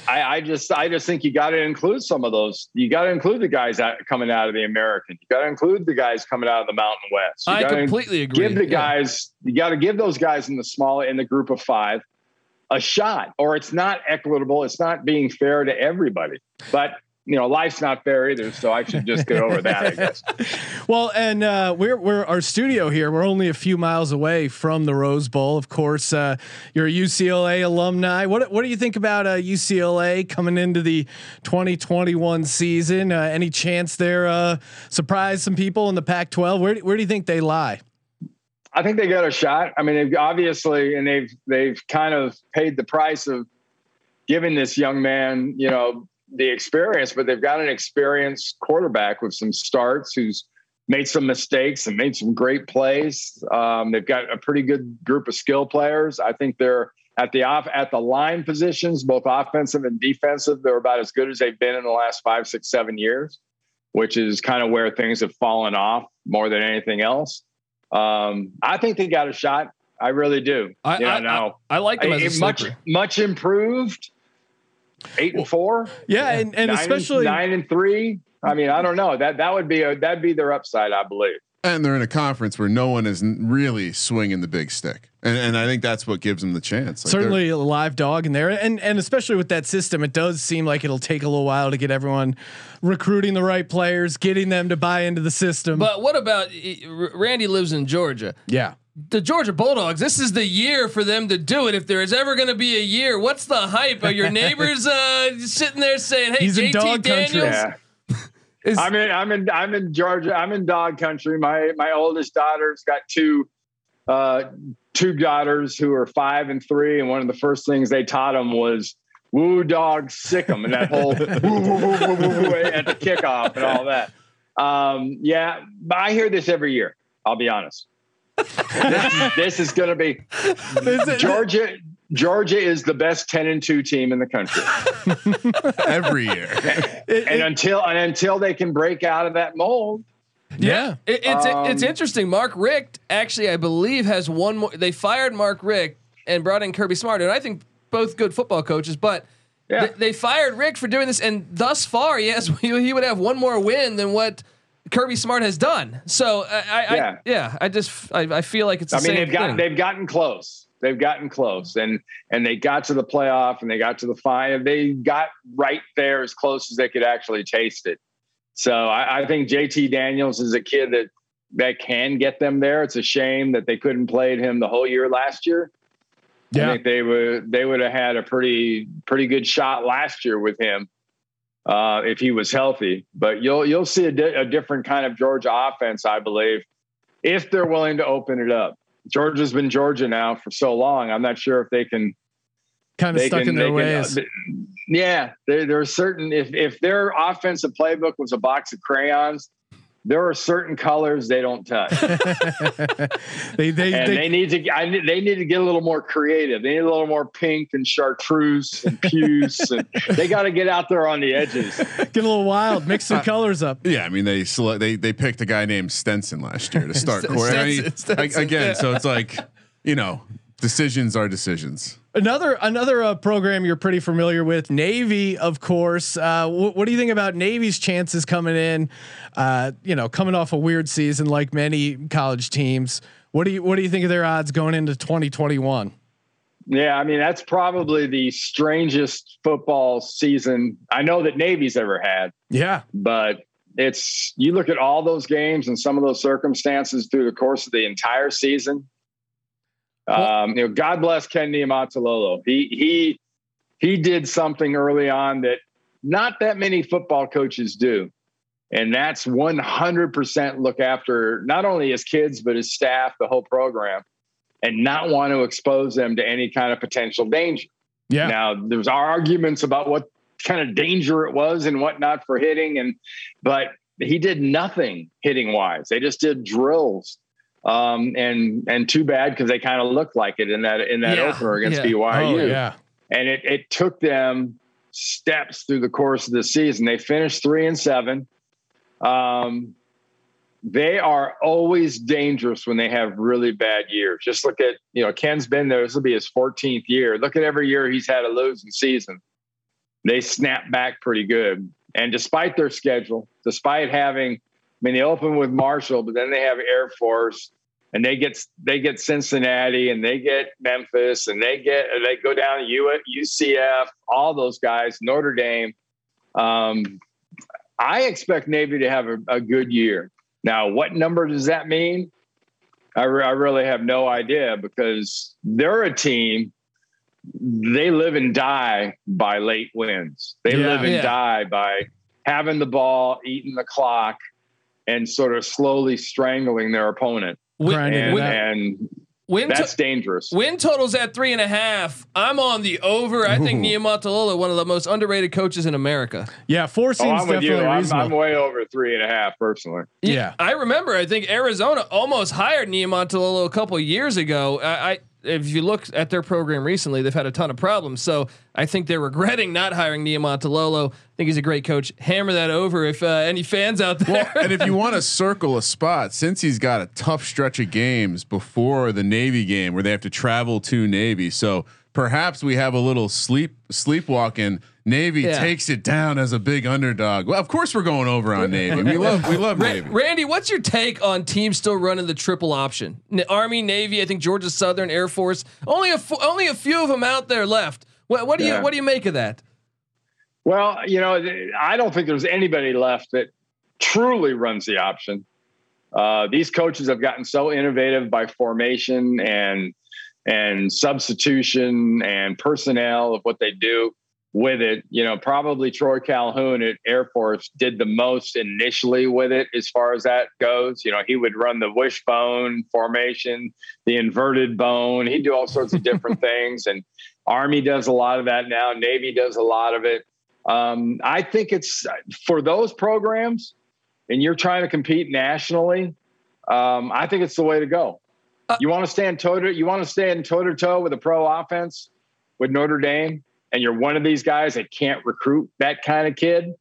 I, I just, I just think you got to include some of those. You got to include the guys out, coming out of the American. You got to include the guys coming out of the Mountain West. You I completely agree. Give the Yeah. guys. You got to give those guys in the small in the group of five a shot, or it's not equitable. It's not being fair to everybody. But you know, life's not fair either. So I should just get over that. I guess. Well, and uh, we're we're our studio here. We're only a few miles away from the Rose Bowl. Of course, uh, you're a UCLA alumni. What what do you think about uh, UCLA coming into the 2021 season? Uh, any chance they're uh, surprise some people in the Pac-12? Where where do you think they lie? I think they got a shot. I mean, they've obviously, and they've they've kind of paid the price of giving this young man, you know, the experience. But they've got an experienced quarterback with some starts who's made some mistakes and made some great plays. Um, they've got a pretty good group of skill players. I think they're at the off at the line positions, both offensive and defensive. They're about as good as they've been in the last five, six, seven years, which is kind of where things have fallen off more than anything else. Um, I think they got a shot. I really do. I, yeah, I, no, I, I like them I- as much much improved. Eight and four, Yeah, and, and nine especially nine and three. I mean, I don't know that that would be a that'd be their upside, I believe. and they're in a conference where no one is really swinging the big stick, and and I think that's what gives them the chance. Like certainly a live dog in there, and and especially with that system, it does seem like it'll take a little while to get everyone recruiting the right players, getting them to buy into the system. But what about eh, Randy lives in Georgia? yeah, the Georgia Bulldogs, this is the year for them to do it. If there is ever going to be a year, what's the hype? Are your neighbors uh, sitting there saying, "Hey, He's in JT dog country. Daniels"? Yeah. Is, I'm in I'm in I'm in Georgia. I'm in dog country. My my oldest daughter's got two uh two daughters who are five and three, and one of the first things they taught them was woo dog sick 'em and that whole woo, woo, woo, woo, woo, woo at the kickoff and all that. Um, yeah, but I hear this every year. I'll be honest. This, is, this is going to be Georgia. Georgia is the best ten and two team in the country. every year. and until and until they can break out of that mold, yeah. It, it's Um, it's interesting. Mark Richt actually, I believe, has one more. They fired Mark Richt and brought in Kirby Smart, and I think both good football coaches. But Yeah. th- they fired Richt for doing this, and thus far, yes, he, he would have one more win than what Kirby Smart has done. So I, I, Yeah. I yeah, I just I, I feel like it's. The I mean, same they've got thing. they've gotten close. They've gotten close, and and they got to the playoff, and they got to the final. They got right there as close as they could actually taste it. So I, I think JT Daniels is a kid that that can get them there. It's a shame that they couldn't play him the whole year last year. I Yeah. think they would they would have had a pretty pretty good shot last year with him uh, if he was healthy. But you'll you'll see a, di- a different kind of Georgia offense, I believe, if they're willing to open it up. Georgia's been Georgia now for so long. I'm not sure if they can. Kind of stuck can, in their they can- ways. yeah, there, there are certain. If if their offensive playbook was a box of crayons, there are certain colors they don't touch, They they, and they, they need to. I, they need to get a little more creative. They need a little more pink and chartreuse and puce, and they got to get out there on the edges. get a little wild, mix some uh, colors up. Yeah, I mean they select they they picked a guy named Stetson last year to start Sten- court. I mean, Stetson, Stetson, I- again, yeah. so it's like you know, decisions are decisions. Another another uh, program you're pretty familiar with, Navy, of course. Uh, wh- what do you think about Navy's chances coming in? Uh, you know, coming off a weird season like many college teams. What do you what do you think of their odds going into 2021? Yeah, I mean that's probably the strangest football season I know that Navy's ever had. Yeah, but it's you look at all those games and some of those circumstances through the course of the entire season. Um, you know, God bless Ken Niumatalolo. He he he did something early on that not that many football coaches do, and that's 100% look after not only his kids but his staff, the whole program, and not want to expose them to any kind of potential danger. yeah. Now, there's arguments about what kind of danger it was and whatnot for hitting, and but he did nothing hitting wise. They just did drills, um, and and too bad because they kind of looked like it in that in that Yeah, opener against yeah. BYU, Oh, yeah. and it it took them steps through the course of the season. They finished three and seven. Um, they are always dangerous when they have really bad years. Just look at, you know, Ken's been there. This will be his 14th year. Look at every year he's had a losing season. They snap back pretty good. And despite their schedule, despite having, I mean, they open with Marshall, but then they have Air Force and they get, they get Cincinnati and they get Memphis and they get, they go down to UCF, all those guys, Notre Dame. Um, I expect Navy to have a, a good year. Now, what number does that mean? I, re- I really have no idea because they're a team. They live and die by late wins. They Yeah. live and Yeah. die by having the ball, eating the clock, and sort of slowly strangling their opponent. Win, Grinding it And, out. and win, that's to- dangerous. win totals at three and a half. I'm on the over. I think Niumatalolo, one of the most underrated coaches in America. Yeah, four oh, seems I'm with you. definitely I'm, reasonable. I'm way over three and a half personally. yeah. I remember. I think Arizona almost hired Niumatalolo a couple years ago. I, I if you look at their program recently, they've had a ton of problems. So I think they're regretting not hiring Niumatalolo. I think he's a great coach. Hammer that over if uh, any fans out there. and if you want to circle a spot, since he's got a tough stretch of games before the Navy game where they have to travel to Navy, so perhaps we have a little sleep sleepwalking. Navy Yeah. takes it down as a big underdog. Well, of course we're going over on Navy. We love we love Ra- Navy. Randy, what's your take on teams still running the triple option? N- Army, Navy, I think Georgia Southern, Air Force. Only a f- only a few of them out there left. What, what do Yeah. you what do you make of that? Well, you know, I don't think there's anybody left that truly runs the option. Uh, these coaches have gotten so innovative by formation and and substitution and personnel of what they do with it. You know, probably Troy Calhoun at Air Force did the most initially with it as far as that goes. You know, he would run the wishbone formation, the inverted bone. He'd do all sorts of different things. And Army does a lot of that now. Navy does a lot of it. Um, I think it's for those programs, and you're trying to compete nationally. Um, I think it's the way to go. You want to stand toe to you want to stand toe to toe with a pro offense with Notre Dame, and you're one of these guys that can't recruit that kind of kid.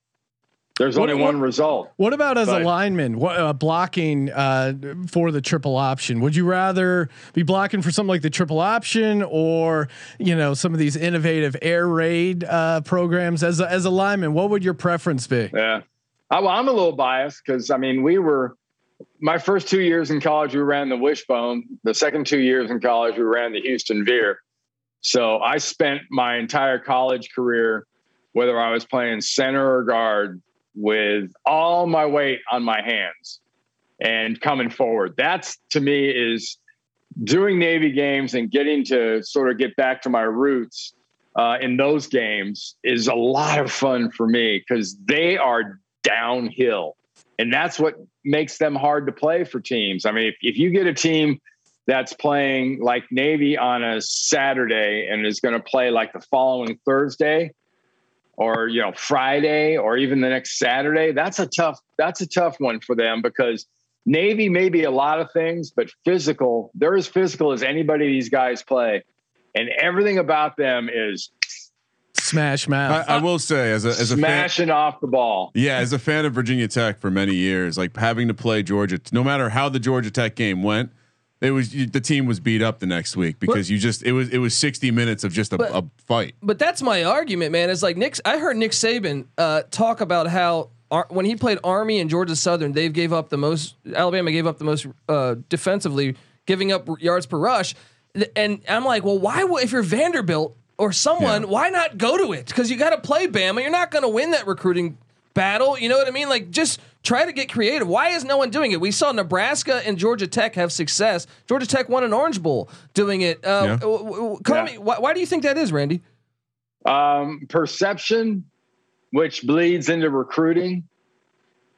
There's What- only what- one result. What about as But- a lineman? What uh, blocking uh, for the triple option? Would you rather be blocking for something like the triple option, or you know some of these innovative air raid uh, programs? As a, as a lineman, what would your preference be? Yeah. I, well, I'm a little biased because I mean, we were my first two years in college, we ran the wishbone. The second two years in college, we ran the Houston Veer. So I spent my entire college career, whether I was playing center or guard, with all my weight on my hands and coming forward. That's to me is doing Navy games and getting to sort of get back to my roots uh, in those games is a lot of fun for me because they are downhill. And that's what makes them hard to play for teams. I mean, if, if you get a team that's playing like Navy on a Saturday and is going to play like the following Thursday, or you know Friday or even the next Saturday, that's a tough that's a tough one for them because Navy may be a lot of things, but physical, they're as physical as anybody these guys play. And everything about them is Smash mouth. I, I will say, as a as a fan, smashing off the ball. yeah, as a fan of Virginia Tech for many years, like having to play Georgia, no matter how the Georgia Tech game went, it was you, the team was beat up the next week because you just it was it was sixty minutes of just a, But- a fight. But that's my argument, man. It's like Nick. I heard Nick Saban uh, talk about how Ar- when he played Army and Georgia Southern, they've gave up the most. Alabama gave up the most uh, defensively, giving up yards per rush. And I'm like, well, why? would if you're Vanderbilt or someone, Yeah. why not go to it? Because you got to play Bama. You're not going to win that recruiting battle. You know what I mean? Like, just try to get creative. Why is no one doing it? We saw Nebraska and Georgia Tech have success. Georgia Tech won an Orange Bowl doing it. Uh, Yeah. w- w- call Yeah. me. Why, why do you think that is, Randy? Um, perception, which bleeds into recruiting,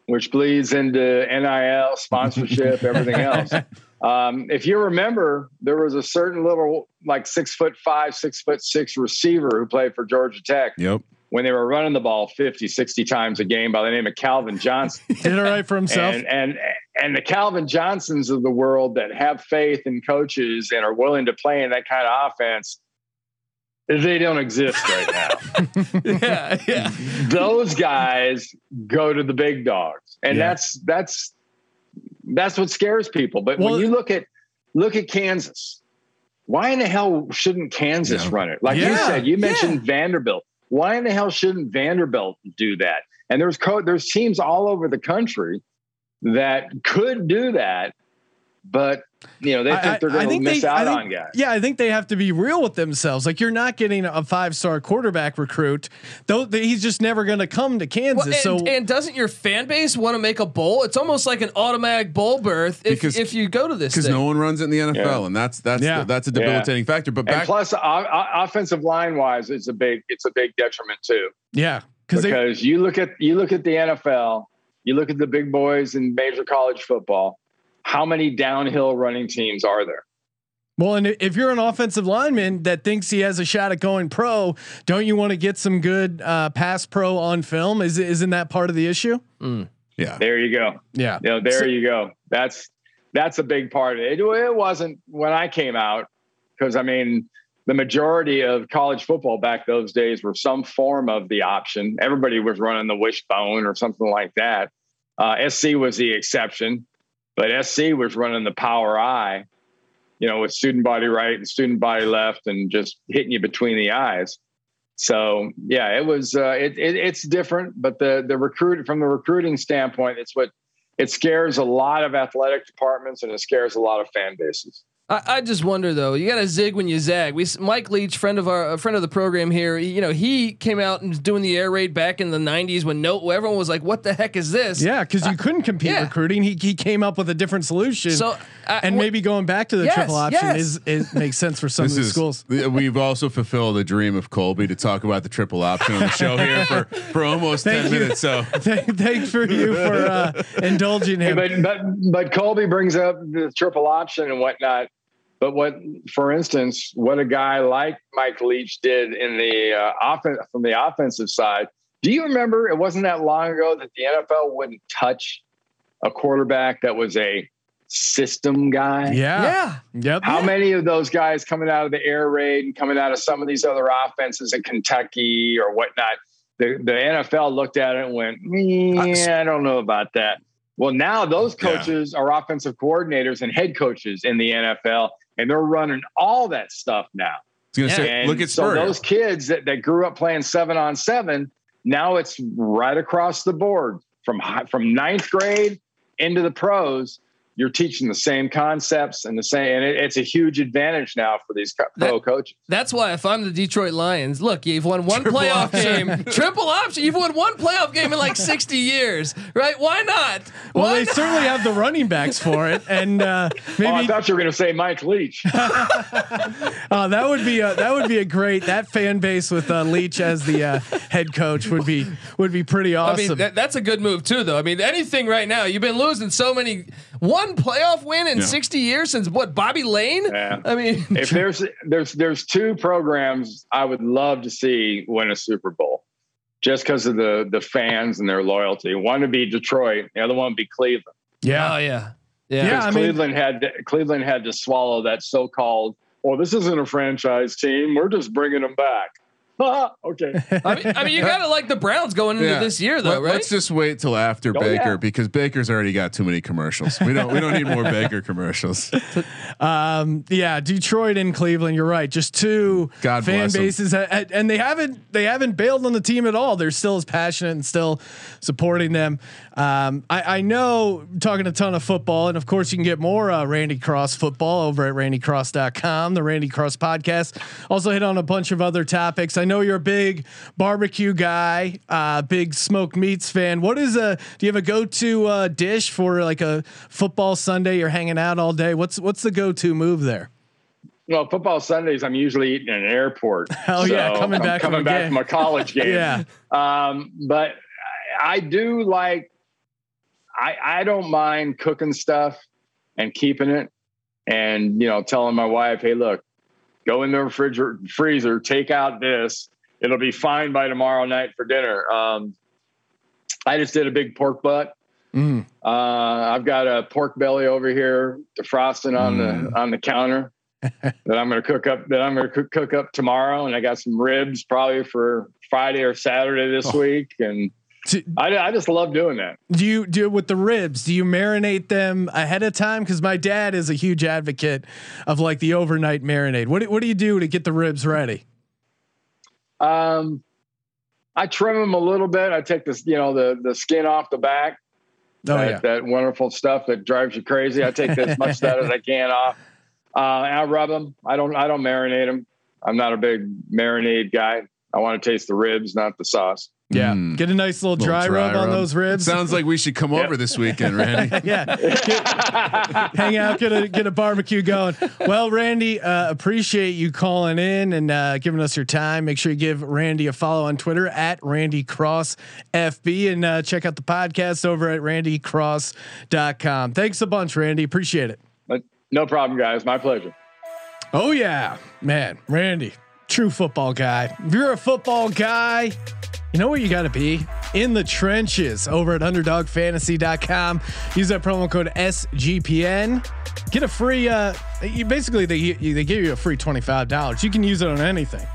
which bleeds into NIL, sponsorship, everything else. Um, if you remember, there was a certain little, like six foot five, six foot six receiver who played for Georgia Tech Yep. when they were running the ball 50, 60 times a game by the name of Calvin Johnson. Did it right for himself. and, and and the Calvin Johnsons of the world that have faith in coaches and are willing to play in that kind of offense, they don't exist right now. yeah, yeah. Those guys go to the big dogs, and Yeah. that's that's that's what scares people. But Well- when you look at look at Kansas, why in the hell shouldn't Kansas Yeah. run it? Like you said, you yeah. mentioned Vanderbilt. Why in the hell shouldn't Vanderbilt do that? And there's co- there's teams all over the country that could do that, but you know they I- think they're I- I going to miss they- out think- on guys. Yeah, I think they have to be real with themselves. Like you're not getting a five star quarterback recruit, though. th- He's just never going to come to Kansas. Well, and, so and doesn't your fan base want to make a bowl? It's almost like an automatic bowl berth if, Because- if you go to this Because no one runs it in the NFL, Yeah. and that's that's Yeah. the, that's a debilitating factor. But And back, plus, o- o- offensive line wise, it's a big it's a big detriment too. yeah, because they because you look at you look at the NFL, you look at the big boys in major college football. How many downhill running teams are there? well, and if you're an offensive lineman that thinks he has a shot at going pro, don't you want to get some good uh, pass pro on film? Is isn't that part of the issue? yeah, There you go. Yeah, You know, there So- you go. That's that's a big part of it. It, it wasn't when I came out because I mean the majority of college football back those days were some form of the option. Everybody was running the wishbone or something like that. Uh, SC was the exception, but SC was running the power eye, you know, with student body right and student body left, and just hitting you between the eyes. So yeah, it was uh, it, it it's different, but the the recruit from the recruiting standpoint, it's what it scares a lot of athletic departments and it scares a lot of fan bases. I, I just wonder though. You got to zig when you zag. We Mike Leach, friend of our a friend of the program here. he- You know, he came out and was doing the air raid back in the '90s when no everyone was like, "What the heck is this?" yeah, because you couldn't compete yeah. recruiting. He he came up with a different solution. So I- and wh- maybe going back to the Yes, triple option yes. is, is makes sense for some this of the is schools. we've also fulfilled the dream of Colby to talk about the triple option on the show here for for almost Thank ten you. minutes. So Thanks for you for uh, indulging him. But but but Colby brings up the triple option and whatnot. But what, for instance, what a guy like Mike Leach did in the uh, offense from the offensive side. Do you remember? It wasn't that long ago that the NFL wouldn't touch a quarterback that was a system guy. yeah. yeah. Yep. How many of those guys coming out of the air raid and coming out of some of these other offenses in Kentucky or whatnot? The, the NFL looked at it and went, yeah, I don't know about that. Well, now those Yeah. coaches are offensive coordinators and head coaches in the NFL, and they're running all that stuff now. I say, look at so Spurrier. those kids that, that grew up playing seven on seven, now it's right across the board from hi- from ninth grade into the pros. You're teaching the same concepts and the same, and it, it's a huge advantage now for these co- pro coaches. That's why if I'm the Detroit Lions, look, you've won one playoff game, triple option. You've won one playoff game in like 60 years, right? Why not? Well, they not? certainly have the running backs for it, and uh, Oh, I thought you were going to say Mike Leach. uh, that would be a, that would be a great that fan base with uh, Leach as the uh, head coach would be would be pretty awesome. I mean, that, that's a good move too, though. I mean, anything right now, you've been losing so many. One playoff win in Yeah. 60 years since what? Bobby Layne? Yeah. I mean, if there's there's there's two programs I would love to see win a Super Bowl. just because of the the fans and their loyalty. One to be Detroit, the other one to be Cleveland. Yeah. Oh yeah. Yeah. Yeah. I mean- Cleveland had to, Cleveland had to swallow that so-called. Well, this isn't a franchise team. We're just bringing them back. okay. I mean, I mean, you gotta like the Browns going into Yeah. this year, though, Let, right? Let's just wait till after Oh, Baker yeah. because Baker's already got too many commercials. We don't we don't need more Baker commercials. Um, yeah, Detroit and Cleveland. You're right. Just two God fan bases, a- a- and they haven't they haven't bailed on the team at all. They're still as passionate and still supporting them. Um, I, I know talking a ton of football, and of course you can get more uh, Randy Cross football over at randycross.com, the Randy Cross podcast. Also hit on a bunch of other topics. I know you're a big barbecue guy, uh, big smoked meats fan. What is a do you have a go to uh, dish for like a football Sunday? You're hanging out all day. What's what's the go to move there? Well, football Sundays, I'm usually eating in an airport. Hell yeah, coming I'm back from coming a back game. from a college game. Yeah. Um, but I do like. I I don't mind cooking stuff and keeping it, and you know, telling my wife, "Hey, look, go in the refrigerator, freezer, take out this. It'll be fine by tomorrow night for dinner." Um, I just did a big pork butt. Mm. Uh, I've got a pork belly over here defrosting on Mm. the on the counter that I'm going to cook up. That I'm going to cook, cook up tomorrow, and I got some ribs probably for Friday or Saturday this Oh. week. And Do, I, I just love doing that. do you do it with the ribs? Do you marinate them ahead of time? Because my dad is a huge advocate of like the overnight marinade. What do, what do you do to get the ribs ready? Um, I trim them a little bit. I take this, you know, the the skin off the back. Oh that, yeah, that wonderful stuff that drives you crazy. I take as much of that as I can off. Uh, and I rub them. I don't. I don't marinate them. I'm not a big marinade guy. I want to taste the ribs, not the sauce. Yeah. Mm. Get a nice little, Little dry, rub, on those ribs. Sounds like we should come over this weekend, Randy. yeah, hang out, get a get a barbecue going. Well, Randy, uh, appreciate you calling in and uh, giving us your time. Make sure you give Randy a follow on Twitter at Randy Cross FB and uh, check out the podcast over at randycross.com. Thanks a bunch, Randy. Appreciate it. But no problem, guys. My pleasure. Oh yeah, man, Randy, true football guy. If you're a football guy, you know what you got to be in the trenches over at underdogfantasy.com. Use that promo code SGPN. Get a free. Uh, you basically they they give you a free twenty five dollars. You can use it on anything.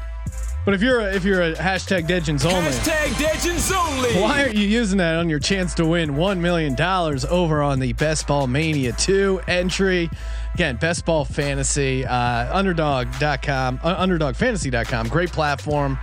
But if you're a, if you're a hashtag Degens only, Hashtag Legends only. why aren't you using that on your chance to win $1 million over on the Best Ball Mania 2 entry? Again, Best Ball Fantasy, uh, underdog.com, uh, underdogfantasy.com. Great platform.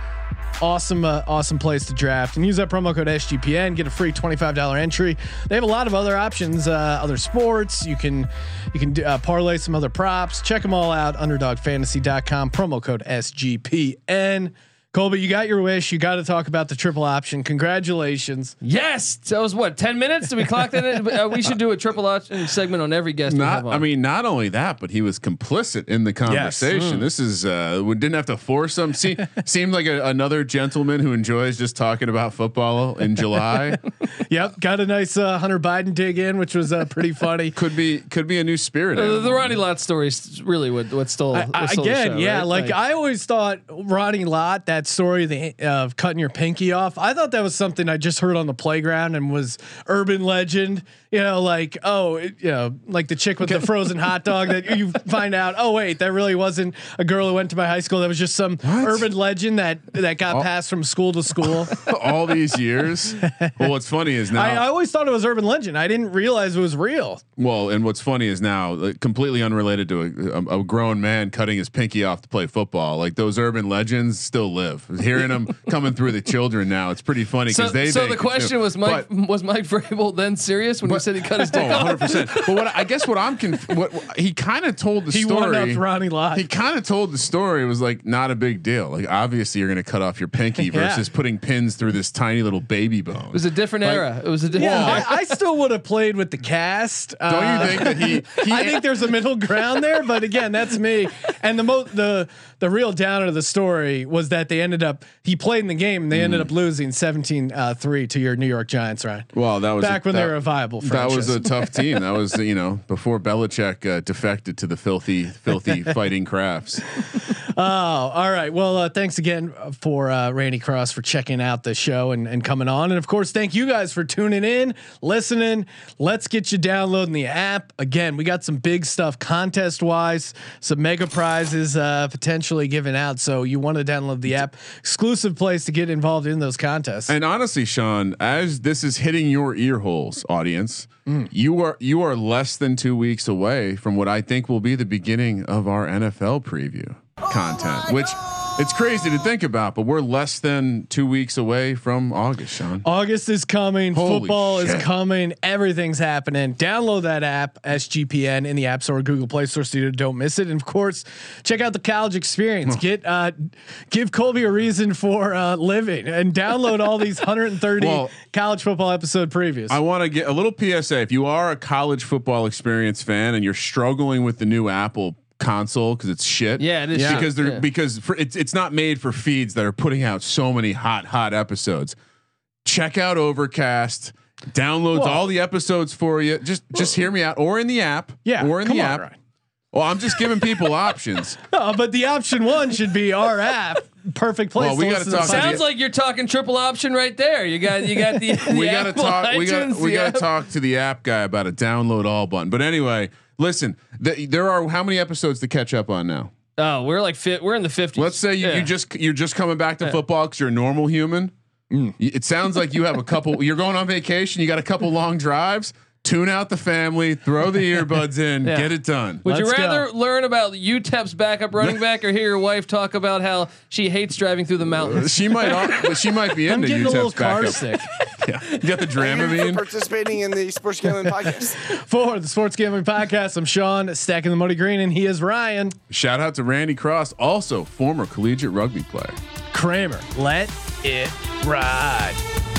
Awesome, uh, awesome place to draft and use that promo code SGPN. Get a free $25 entry. They have a lot of other options, uh, other sports. You can, you can uh, parlay some other props. Check them all out. Underdogfantasy.com. Promo code SGPN. Colby, you got your wish. You got to talk about the triple option. Congratulations. Yes, that was what ten minutes. Did we clock that? In? Uh, we should do a triple option segment on every guest. we have Not, on. I mean, not only that, but he was complicit in the conversation. This is uh, we didn't have to force him. See, seemed like a, another gentleman who enjoys just talking about football in July. Yep, got a nice uh, Hunter Biden dig in, which was uh, pretty funny. could be could be a new spirit. Uh, the Ronnie Lott story is really what what stole, I- what stole the again, show, yeah, right? like, I always thought Ronnie Lott, that story the, of cutting your pinky off. I thought that was something I just heard on the playground and was urban legend. You know, like oh, it, you know, like the chick with the frozen hot dog that you find out. Oh wait, that really wasn't a girl who went to my high school. That was just some urban legend that that got Oh. passed from school to school. all these years. Well, what's funny is now. I, I always thought it was urban legend. I didn't realize it was real. Well, and what's funny is now, like, completely unrelated to a, a, a grown man cutting his pinky off to play football. Like those urban legends still live. Hearing them coming through the children now, it's pretty funny so, because they. so think the it's question new. was Mike But- was Mike Vrabel then serious when he said he cut his dick Oh, off? 100 percent. But what I guess what I'm conf- what, what he kind of told the He story. one Ronnie Lott. He kind of told the story. It was like not a big deal. Like obviously you're going to cut off your pinky Yeah. versus putting pins through this tiny little baby bone. It was a different Like- era. It was a different. Yeah, era. I, I still would have played with the cast. Don't Uh, you think that he? he I think there's a middle ground there, but again, that's me. And the mo- the the real downer of the story was that they ended up he played in the game and they ended up losing 17 uh, 3 to your New York Giants, right? Well, that was Back a, when that, they were a viable That was a tough team. That was you know before Belichick uh, defected to the filthy, filthy fighting Krafts. Oh, all right. Well, uh, thanks again for uh, Randy Cross for checking out the show and, and coming on. And of course, thank you guys for tuning in, listening. Let's get you downloading the app. Again, we got some big stuff contest wise, some mega prizes uh, potentially given out. So you want to download the app, exclusive place to get involved in those contests. And honestly, Sean, as this is hitting your ear holes, audience, mm. you are you are less than two weeks away from what I think will be the beginning of our NFL preview oh content, which it's crazy to think about, but we're less than two weeks away from August, Sean. August is coming. Holy football shit. is coming. Everything's happening. Download that app, SGPN, in the App Store, or Google Play Store, so you don't miss it. And of course, check out the college experience. Get uh, give Colby a reason for uh, living, and download all these 130 Well, college football episode previews. I want to get a little PSA. If you are a college football experience fan and you're struggling with the new Apple console because it's shit, Yeah, it is Yeah. because they're Yeah. because for, it's it's not made for feeds that are putting out so many hot hot episodes. Check out Overcast. Downloads Well- all the episodes for you. Just just hear me out, or in the app. yeah, or in the on, app. Ryan. Well, I'm just giving people options. No, but the option one should be our app. Perfect place. Well, we to gotta listen talk the about. Sounds like you're talking triple option right there. You got you got the, the we got to talk. We got we got to talk to the app guy about a download all button. But anyway, listen. The, there are how many episodes to catch up on now? Oh, we're like fit. We're in the 50s. Let's say you, Yeah. you just you're just coming back to football because you're a normal human. Mm. It sounds like you have a couple. You're going on vacation. You got a couple long drives. Tune out the family. Throw the earbuds in. Yeah. Get it done. Would you Let's rather go. learn about UTEP's backup running back or hear your wife talk about how she hates driving through the uh, mountains? She might. al- She might be I'm into getting a little UTEP's car backup. sick. Yeah. You got the for Dramamine. participating in the Sports Gambling Podcast. For the Sports Gambling Podcast, I'm Sean, stacking the Muddy Green, and he is Ryan Shout out to Randy Cross, also former collegiate rugby player. Kramer. Let it ride.